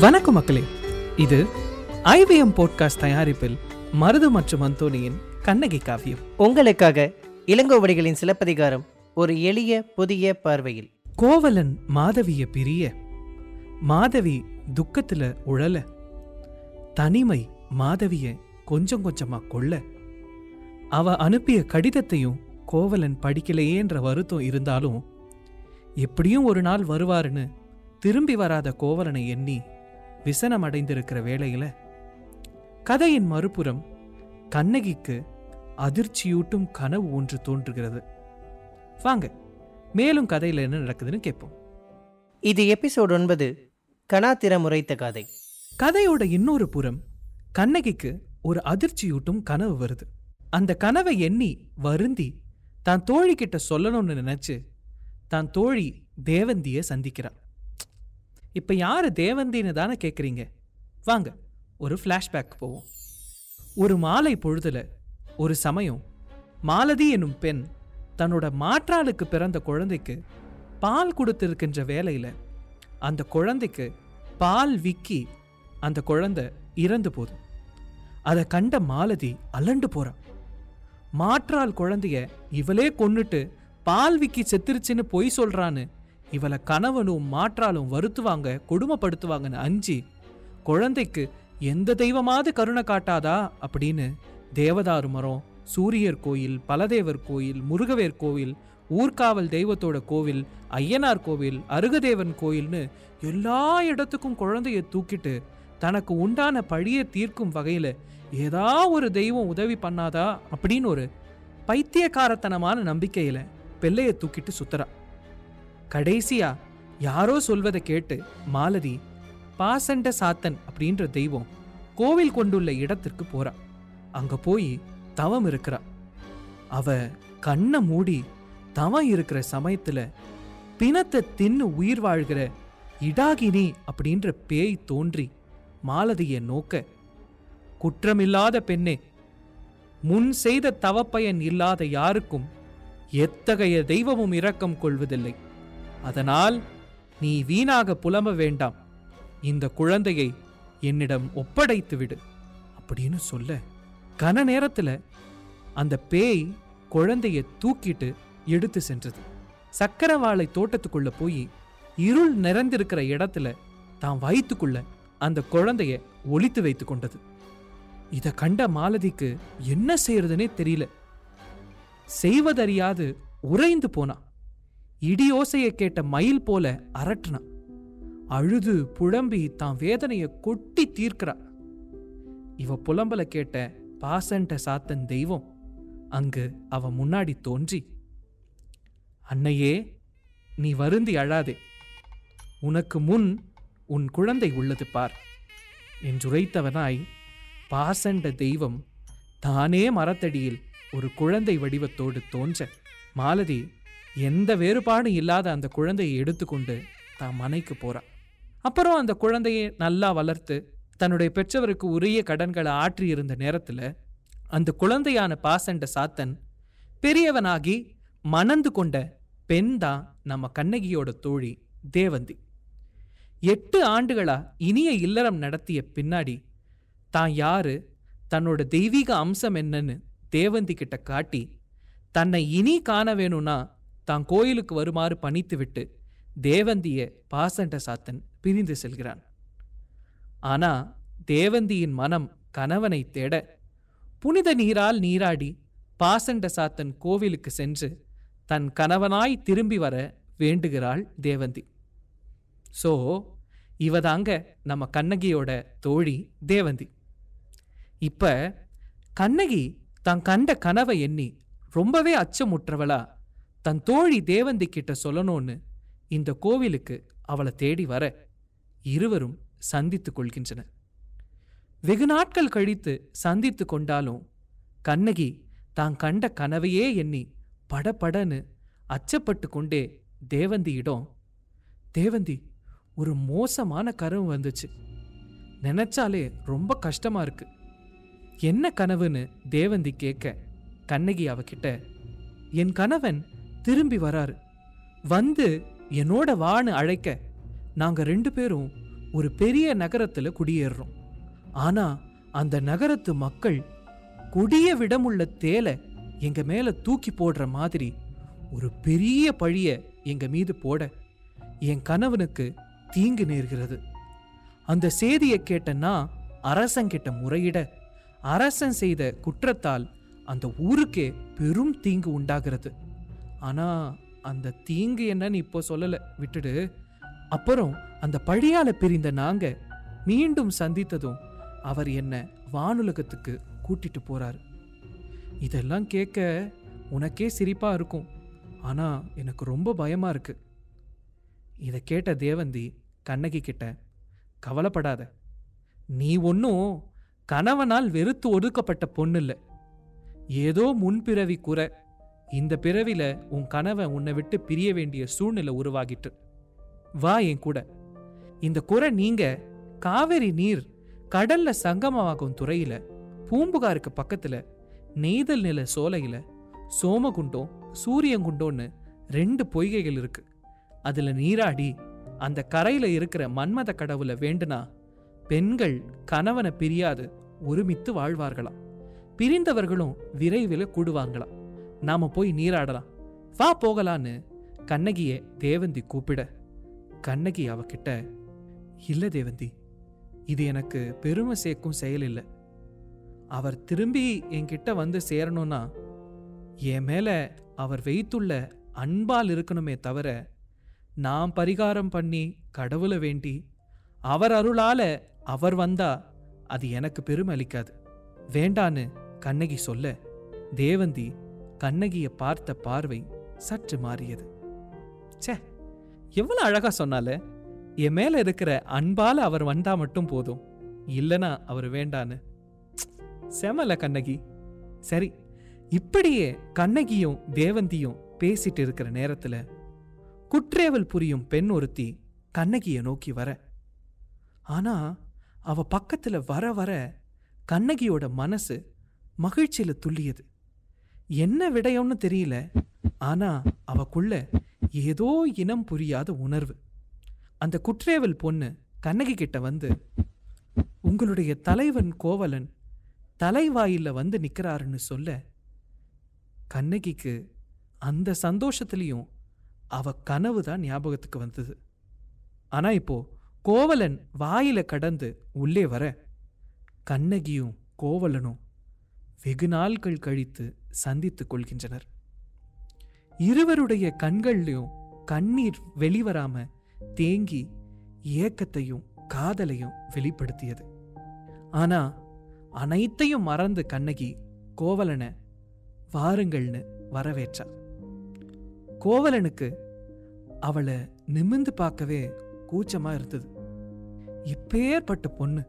வணக்கம் மக்களே. இது ஐவிஎம் போட்காஸ்ட் தயாரிப்பில் மருது மற்றும் அந்தோனியின் கண்ணகி காவியம். உங்களுக்காக இளங்கோவடிகளின் சிலப்பதிகாரம் ஒரு எளிய புதிய பார்வையில். கோவலன் மாதவிய பிரிய மாதவி துக்கத்துல உழல தனிமை மாதவிய கொஞ்சம் கொஞ்சமா கொள்ள. அவ அனுப்பிய கடிதத்தையும் கோவலன் படிக்கலையேன்ற வருத்தம் இருந்தாலும் எப்படியும் ஒரு நாள் வருவாருன்னு திரும்பி வராத கோவலனை எண்ணி விசனம் அடைந்திருக்கிற வேளையில கதையின் மறுபுறம் கண்ணகிக்கு அதிர்ச்சியூட்டும் கனவு ஒன்று தோன்றுகிறது. வாங்க மேலும் கதையில என்ன நடக்குதுன்னு கேட்போம். இது எபிசோட் ஒன்பது கணாத்திரம் உரைத்த கதை. கதையோட இன்னொரு புறம் கண்ணகிக்கு ஒரு அதிர்ச்சியூட்டும் கனவு வருது. அந்த கனவை எண்ணி வருந்தி தான் தோழி கிட்ட சொல்லணும்னு நினைச்சு தான் தோழி தேவந்திய சந்திக்கிறா. இப்போ யாரு தேவந்தின்னு தானே கேட்குறீங்க வாங்க ஒரு ஃப்ளாஷ்பேக் போவோம். ஒரு மாலை பொழுதுல ஒரு சமயம் மாலதி எனும் பெண் தன்னோட மாற்றாளுக்கு பிறந்த குழந்தைக்கு பால் கொடுத்திருக்கின்ற வேலையில அந்த குழந்தைக்கு பால் விக்கி அந்த குழந்தை இறந்து போதும். அதை கண்ட மாலதி அலண்டு போகிறான் மாற்றால் குழந்தைய இவளே கொன்னுட்டு பால் விக்கி செத்துருச்சுன்னு பொய் சொல்றான்னு இவளை கணவனும் மாற்றாலும் வருத்துவாங்க கொடுமைப்படுத்துவாங்கன்னு அஞ்சி குழந்தைக்கு எந்த தெய்வமாவது கருணை காட்டாதா அப்படின்னு தேவதாரு மரம் சூரியர் கோயில் பலதேவர் கோயில் முருகவேர் கோவில் ஊர்காவல் தெய்வத்தோட கோவில் ஐயனார் கோவில் அருகதேவன் கோயில்னு எல்லா இடத்துக்கும் குழந்தைய தூக்கிட்டு தனக்கு உண்டான பழியை தீர்க்கும் வகையில் ஏதா ஒரு தெய்வம் உதவி பண்ணாதா அப்படின்னு ஒரு பைத்தியக்காரத்தனமான நம்பிக்கையில் பிள்ளையை தூக்கிட்டு சுத்துறா. கடைசியா யாரோ சொல்வதை கேட்டு மாலதி பாசண்ட சாத்தன் அப்படின்ற தெய்வம் கோவில் கொண்டுள்ள இடத்திற்கு போறா. அங்க போய் தவம் இருக்கிறா. அவ கண்ணை மூடி தவம் இருக்கிற சமயத்துல பிணத்தை தின்னு உயிர் வாழ்கிற இடாகினி அப்படின்ற பேய் தோன்றி மாலதியை நோக்க குற்றமில்லாத பெண்ணே முன் செய்த தவப்பயன் இல்லாத யாருக்கும் எத்தகைய தெய்வமும் இரக்கம் கொள்வதில்லை. அதனால் நீ வீணாக புலம்ப வேண்டாம். இந்த குழந்தையை என்னிடம் ஒப்படைத்து விடு அப்படின்னு சொல்ல கன நேரத்துல அந்த பேய் குழந்தைய தூக்கிட்டு எடுத்து சென்றது. சக்கரவாளை தோட்டத்துக்குள்ள போய் இருள் நிறைந்திருக்கிற இடத்துல தான் வயிற்றுக்குள்ள அந்த குழந்தைய ஒழித்து வைத்து கொண்டது. இதை கண்ட மாலதிக்கு என்ன செய்யறதுனே தெரியல. செய்வதறியாது உறைந்து போனா. இடியோசையை கேட்ட மயில் போல அரட்டுனா. அழுது புழம்பி தான் வேதனையை கொட்டி தீர்க்கிறா. இவ புலம்பல கேட்ட பாசண்ட சாத்தன் தெய்வம் அங்கு அவ முன்னாடி தோன்றி அன்னையே நீ வருந்தி அழாதே. உனக்கு முன் உன் குழந்தை உள்ளது பார் என்றுரைத்தவனாய் பாசண்ட தெய்வம் தானே மரத்தடியில் ஒரு குழந்தை வடிவத்தோடு தோன்ற. மாலதி எந்த வேறுபாடும் இல்லாத அந்த குழந்தையை எடுத்துக்கொண்டு தான் மனைக்கு போறா. அப்புறம் அந்த குழந்தையை நல்லா வளர்த்து தன்னுடைய பெற்றவருக்கு உரிய கடன்களை ஆற்றியிருந்த நேரத்துல அந்த குழந்தையான பாசண்ட சாத்தன் பெரியவனாகி மணந்து கொண்ட பெண் தான் நம்ம கண்ணகியோட தோழி தேவந்தி. எட்டு ஆண்டுகளா இனிய இல்லறம் நடத்திய பின்னாடி தான் யாரு தன்னோட தெய்வீக அம்சம் என்னன்னு தேவந்தி கிட்ட காட்டி தன்னை இனி காண வேணும்னா தான் கோயிலுக்கு வருமாறு பணித்துவிட்டு தேவந்திய பாசண்ட சாத்தன் பிரிந்து செல்கிறான். ஆனா தேவந்தியின் மனம் கணவனை தேட புனித நீரால் நீராடி பாசண்ட சாத்தன் கோவிலுக்கு சென்று தன் கணவனாய் திரும்பி வர வேண்டுகிறாள் தேவந்தி. சோ இவதாங்க நம்ம கண்ணகியோட தோழி தேவந்தி. இப்ப கண்ணகி தான் கண்ட கனவை எண்ணி ரொம்பவே அச்சமுற்றவளா தன் தோழி தேவந்தி கிட்ட சொல்லணும்னு இந்த கோவிலுக்கு அவளை தேடி வர இருவரும் சந்தித்து கொள்கின்றனர். வெகு நாட்கள் கழித்து சந்தித்து கொண்டாலும் கண்ணகி தான் கண்ட கனவையே எண்ணி படபடன்னு அச்சப்பட்டு கொண்டே தேவந்தியிடம் தேவந்தி ஒரு மோசமான கனவு வந்துச்சு. நினைச்சாலே ரொம்ப கஷ்டமா இருக்கு. என்ன கனவுன்னு தேவந்தி கேட்க கண்ணகி அவகிட்ட என் கணவன் திரும்பி வராரு. வந்து என்னோட வான்னு அழைக்க நாங்கள் ரெண்டு பேரும் ஒரு பெரிய நகரத்தில் குடியேறுறோம். ஆனால் அந்த நகரத்து மக்கள் கொடிய விடமுள்ள தேலை எங்கள் மேலே தூக்கி போடுற மாதிரி ஒரு பெரிய பழிய எங்கள் மீது போட என் கணவனுக்கு தீங்கு நேர்கிறது. அந்த செய்தியை கேட்டேன்னா அரசங்கிட்ட முறையிட அரசன் செய்த குற்றத்தால் அந்த ஊருக்கே பெரும் தீங்கு உண்டாகிறது. ஆனால் அந்த தீங்கு என்னன்னு இப்போ சொல்லலை. விட்டுடு. அப்புறம் அந்த பழியால பிரிந்த நாங்க மீண்டும் சந்தித்ததும் அவர் என்ன வானுலகத்துக்கு கூட்டிட்டு போறாரு. இதெல்லாம் கேட்க உனக்கே சிரிப்பா இருக்கும். ஆனா எனக்கு ரொம்ப பயமா இருக்கு. இதை கேட்ட தேவந்தி கண்ணகி கிட்ட கவலைப்படாத. நீ ஒன்றும் கணவனால் வெறுத்து ஒதுக்கப்பட்ட பொண்ணு இல்லை. ஏதோ முன்பிறவி குறை. இந்த பிறவில உன் கணவன் உன்னை விட்டு பிரிய வேண்டிய சூழ்நிலை உருவாகிட்டு வா என் கூட. இந்த குறை நீங்க காவிரி நீர் கடல்ல சங்கமமாகும் துறையில பூம்புகாருக்கு பக்கத்துல நெய்தல் நில சோலையில சோமகுண்டம் சூரியங்குண்டோன்னு ரெண்டு பொய்கைகள் இருக்கு. அதுல நீராடி அந்த கரையில இருக்கிற மன்மத கடவுளை வேண்டுனா பெண்கள் கணவனை பிரியாது ஒருமித்து வாழ்வார்களாம். பிரிந்தவர்களும் விரைவில் கூடுவாங்களாம். நாம போய் நீராடலாம். வா போகலான்னு கண்ணகியை தேவந்தி கூப்பிட. கண்ணகி அவகிட்ட இல்லை தேவந்தி இது எனக்கு பெருமை சேர்க்கும் செயல் இல்லை. அவர் திரும்பி என்கிட்ட வந்து சேரணும்னா என் மேல அவர் வைத்துள்ள அன்பால் இருக்கணுமே தவிர நான் பரிகாரம் பண்ணி கடவுளை வேண்டி அவர் அருளால அவர் வந்தா அது எனக்கு பெருமை அளிக்காது. வேண்டான்னு கண்ணகி சொல்ல தேவந்தி கண்ணகிய பார்த்த பார்வை சற்று மாறியது. ச்சே எவ்வளவு அழகா சொன்னால. என் மேல இருக்கிற அன்பால அவர் வந்தா மட்டும் போதும். இல்லனா அவர் வேண்டான்னு. செமல கண்ணகி. சரி இப்படியே கண்ணகியும் தேவந்தியும் பேசிட்டு இருக்கிற நேரத்துல குற்றேவல் புரியும் பெண் ஒருத்தி கண்ணகிய நோக்கி வர. ஆனா அவ பக்கத்துல வர வர கண்ணகியோட மனசு மகிழ்ச்சியில துள்ளியது. என்ன விடயம்னு தெரியல. ஆனா அவக்குள்ள ஏதோ இனம் புரியாத உணர்வு. அந்த குற்றேவல் பொண்ணு கண்ணகி கிட்ட வந்து உங்களுடைய தலைவன் கோவலன் தலைவாயில வந்து நிக்கிறாருன்னு சொல்ல கண்ணகிக்கு அந்த சந்தோஷத்துலேயும் அவ கனவு தான் ஞாபகத்துக்கு வந்தது. ஆனால் இப்போ கோவலன் வாயில கடந்து உள்ளே வர கண்ணகியும் கோவலனும் வெகு நாள்கள் கழித்து சந்தித்துக் கொள்கின்றனர். இருவருடைய கண்கள்லயும் கண்ணீர் வெளிவராம தேங்கி ஏக்கத்தையும் காதலையும் வெளிப்படுத்தியது. ஆனா அனைத்தையும் மறந்து கண்ணகி கோவலனை வாருங்கள்னு வரவேற்றா கோவலனுக்கு அவளை நிமிந்து பார்க்கவே கூச்சமா இருந்தது. இப்பேற்பட்ட பொண்ணு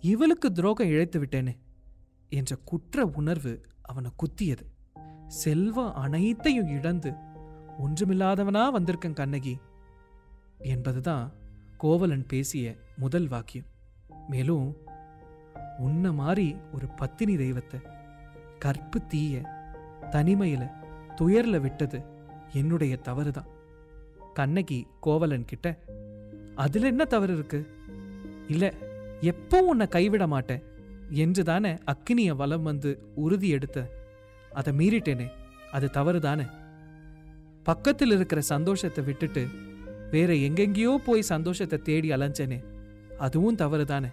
இவளுக்கு துரோகம் இழைத்து விட்டேனே என்ற குற்ற உணர்வு அவனை குத்தியது. செல்வம் அனைத்தையும் இழந்து ஒன்றுமில்லாதவனா வந்திருக்கன் கண்ணகி. என்பதுதான் கோவலன் பேசிய முதல் வாக்கியம். மேலும் உன்ன மாதிரி ஒரு பத்தினி தெய்வத்தை கற்பு தீய தனிமையில துயர்ல விட்டது என்னுடைய தவறுதான். கண்ணகி கோவலன் கிட்ட அதுல என்ன தவறு இருக்கு? இல்ல எப்போ உன்னை கைவிட மாட்டேன். என்று தானே அக்கினிய வலம் வந்து உறுதி எடுத்த? அதை மீறிட்டேனே அது தவறு தானே பக்கத்தில் இருக்கிற சந்தோஷத்தை விட்டுட்டு வேற எங்கெங்கேயோ போய் சந்தோஷத்தை தேடி அலைஞ்சேனே அதுவும் தவறு தானே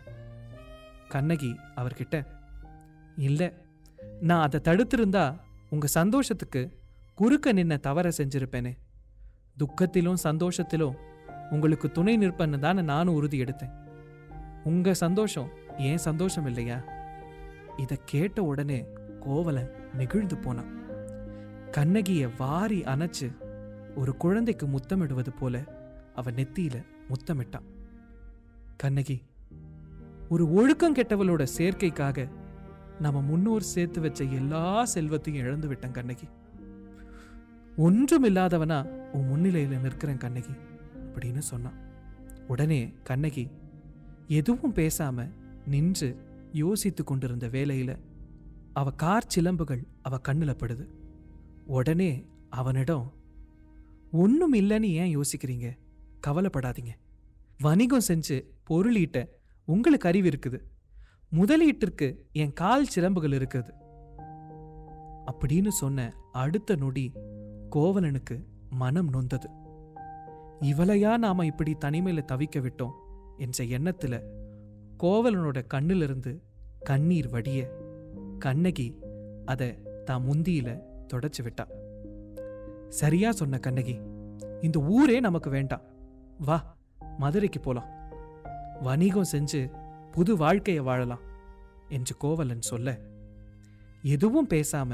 கண்ணகி அவர்கிட்ட இல்ல நான் அதை தடுத்திருந்தா உங்க சந்தோஷத்துக்கு குறுக்க நின்ன தவற செஞ்சிருப்பேனே. துக்கத்திலும் சந்தோஷத்திலும் உங்களுக்கு துணை நிற்பன்னு தானே நானும் உறுதி எடுத்தேன். உங்க சந்தோஷம் ஏன் சந்தோஷம் இல்லையா? இத கேட்ட உடனே கோவலன் நெகிழ்ந்து போனான். கண்ணகியை வாரி அணைச்சு ஒரு குழந்தைக்கு முத்தமிடுவது போல அவ நெத்தியில முத்தமிட்டான். கண்ணகி ஒரு ஒழுக்கம் கெட்டவளோட சேர்க்கைக்காக நம்ம முன்னோர் சேர்த்து வச்ச எல்லா செல்வத்தையும் இழந்து விட்டேன் கண்ணகி. ஒன்றும் இல்லாதவனா உன் முன்னிலையில நிற்கிறேன் கண்ணகி அப்படின்னு சொன்னான். உடனே கண்ணகி எதுவும் பேசாம நின்று யோசித்து கொண்டிருந்த வேளையில அவ கார் சிலம்புகள் அவ கண்ணுல படுது. உடனே அவனிடம் ஒன்றும் இல்லைன்னு ஏன் யோசிக்கிறீங்க? கவலைப்படாதீங்க. வணிகம் செஞ்சு பொருளீட்ட உங்களுக்கு அறிவு இருக்குது. முதலீட்டிற்கு என் கால் சிலம்புகள் இருக்குது. அப்படின்னு சொன்ன அடுத்த நொடி கோவலனுக்கு மனம் நொந்தது. இவளையா நாம இப்படி தனிமையில தவிக்க விட்டோம் என்ற எண்ணத்துல கோவலனோட கண்ணிலிருந்து கண்ணீர் வடிய கண்ணகி அதை தான் முந்தியில தொடச்சு விட்டா. சரியா சொன்ன கண்ணகி இந்த ஊரே நமக்கு வேண்டாம் வா மதுரைக்கு போலாம். வணிகம் செஞ்சு புது வாழ்க்கையை வாழலாம் என்று கோவலன் சொல்ல எதுவும் பேசாம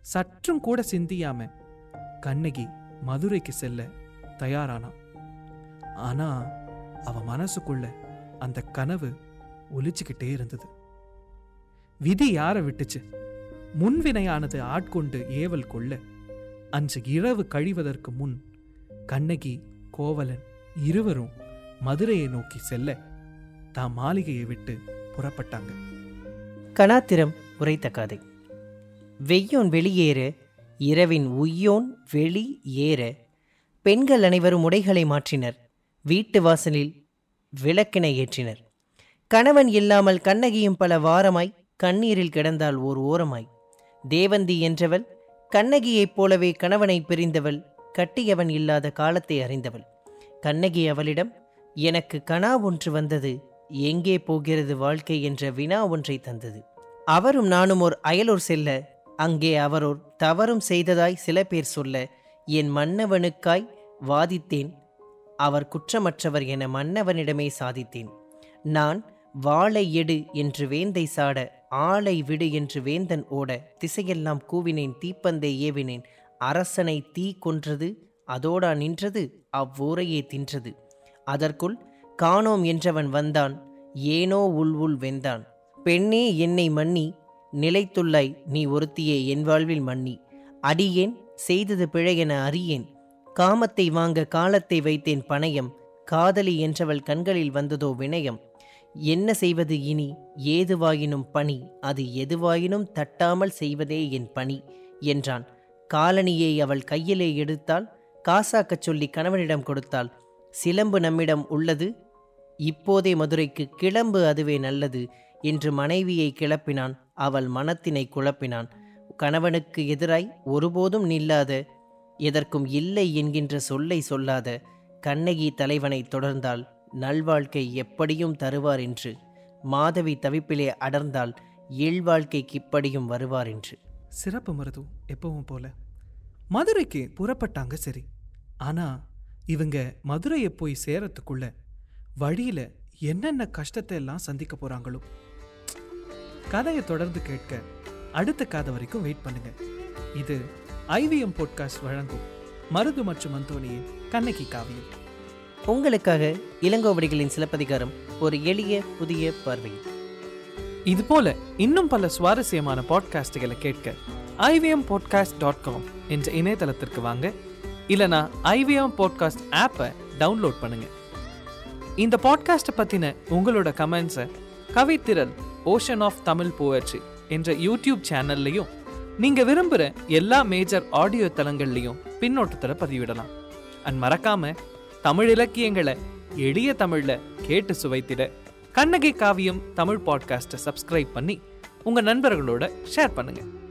சற்றும் கூட சிந்தியாம கண்ணகி மதுரைக்கு செல்ல தயாரானான். ஆனா அவ மனசுக்குள்ள அந்த கனவு ஒலிச்சுக்கிட்டே இருந்தது. விதி யாரை விட்டுச்சு? முன்வினையானது ஆட்கொண்டு ஏவல் கொள்ள அன்று இரவு கழிவதற்கு முன் கண்ணகி கோவலன் இருவரும் மதுரையை நோக்கி செல்ல தாம் மாளிகையை விட்டு புறப்பட்டாங்க. கணாத்திரம் உரைத்த கதை. வெய்யோன் வெளியேற இரவின் உய்யோன் வெளி ஏற பெண்கள் அனைவரும் உடைகளை மாற்றினர். வீட்டு வாசலில் விளக்கினை ஏற்றினர். கணவன் இல்லாமல் கண்ணகியும் பல வாரமாய் கண்ணீரில் கிடந்தாள் ஓர் ஓரமாய். தேவந்தி என்றவள் கண்ணகியைப் போலவே கணவனை பிரிந்தவள் கட்டியவன் இல்லாத காலத்தை அறிந்தவள். கண்ணகி அவளிடம் எனக்கு கனா ஒன்று வந்தது எங்கே போகிறது வாழ்க்கை? என்ற வினா ஒன்றை தந்தது. அவரும் நானும் ஓர் அயலூர் செல்ல அங்கே அவரோர் தவறும் செய்ததாய் சில பேர் சொல்ல என் மன்னவனுக்காய் வாதித்தேன் அவர் குற்றமற்றவர் என மன்னவனிடமே சாதித்தேன். நான் வாளை எடு என்று வேந்தை சாட ஆளை விடு என்று வேந்தன் ஓட திசையெல்லாம் கூவினேன் தீப்பந்தை ஏவினேன். அரசனை தீ கொன்றது அதோடா நின்றது அவ்வூரையே தின்றது. அதற்குள் காணோம் என்றவன் வந்தான் ஏனோ உள் உள் வெந்தான். பெண்ணே என்னை மன்னி நிலைத்துள்ளாய் நீ ஒருத்தியே என் வாழ்வில் மன்னி. அடியேன் செய்தது பிழையென அறியேன். காமத்தை வாங்க காலத்தை வைத்தேன் பணயம். காதலி என்றவள் கண்களில் வந்ததோ வினயம். என்ன செய்வது இனி? ஏதுவாயினும் பணி. அது எதுவாயினும் தட்டாமல் செய்வதே என் பணி என்றான். காலணியை அவள் கையிலே எடுத்தால் காசாக்கச் சொல்லி கணவனிடம் கொடுத்தாள். சிலம்பு நம்மிடம் உள்ளது. இப்போதே மதுரைக்கு கிளம்பு அதுவே நல்லது என்று மனைவியை கிளப்பினான். அவள் மனத்தினை குழப்பினான். கணவனுக்கு எதிராய் ஒருபோதும் நில்லாத எதற்கும் இல்லை என்கின்ற சொல்லை சொல்லாத கண்ணகி தலைவனை தொடர்ந்தால் நல்வாழ்க்கை எப்படியும் தருவார் என்று மாதவி தவிப்பிலே அடர்ந்தால் இல்வாழ்க்கைக்கு இப்படியும் வருவார் என்று. சிறப்பு மருது எப்பவும் போல. மதுரைக்கு புறப்பட்டாங்க சரி. ஆனா இவங்க மதுரையை போய் சேரத்துக்குள்ள வழியில என்னென்ன கஷ்டத்தை எல்லாம் சந்திக்க போறாங்களோ. கதையை தொடர்ந்து கேட்க அடுத்த கதை வரைக்கும் வெயிட் பண்ணுங்க. இது ஐவிஎம் பாட்காஸ்ட் வழங்கும் மருது மற்றும் அந்தோனியின் கண்ணகி காவியம். உங்களுக்காக இளங்கோவடிகளின் சிலப்பதிகாரம் ஒரு எளிய புதிய பார்வையில் இது போல இன்னும் பல சுவாரஸ்யமான பாட்காஸ்டுகளை கேட்க ஐவிஎம் பாட்காஸ்ட் டாட் காம் என்ற இணையதளத்திற்கு வாங்க. இல்லனா ஐவிஎம் பாட்காஸ்ட் ஆப்பை டவுன்லோட் பண்ணுங்க. இந்த பாட்காஸ்ட்டை பற்றின உங்களோட கமெண்ட்ஸை கவித்திரல் ஓஷன் ஆஃப் தமிழ் போயட்ரி என்ற யூடியூப் சேனல்லையும் நீங்க விரும்புகிற எல்லா மேஜர் ஆடியோ தளங்கள்லையும் பின்னோட்டத்தில் பதிவிடலாம். அண்ட் மறக்காம தமிழ் இலக்கியங்களை எளிய தமிழில் கேட்டு சுவைத்திட கண்ணகி காவியம் தமிழ் பாட்காஸ்ட்டை சப்ஸ்கிரைப் பண்ணி உங்கள் நண்பர்களோட ஷேர் பண்ணுங்கள்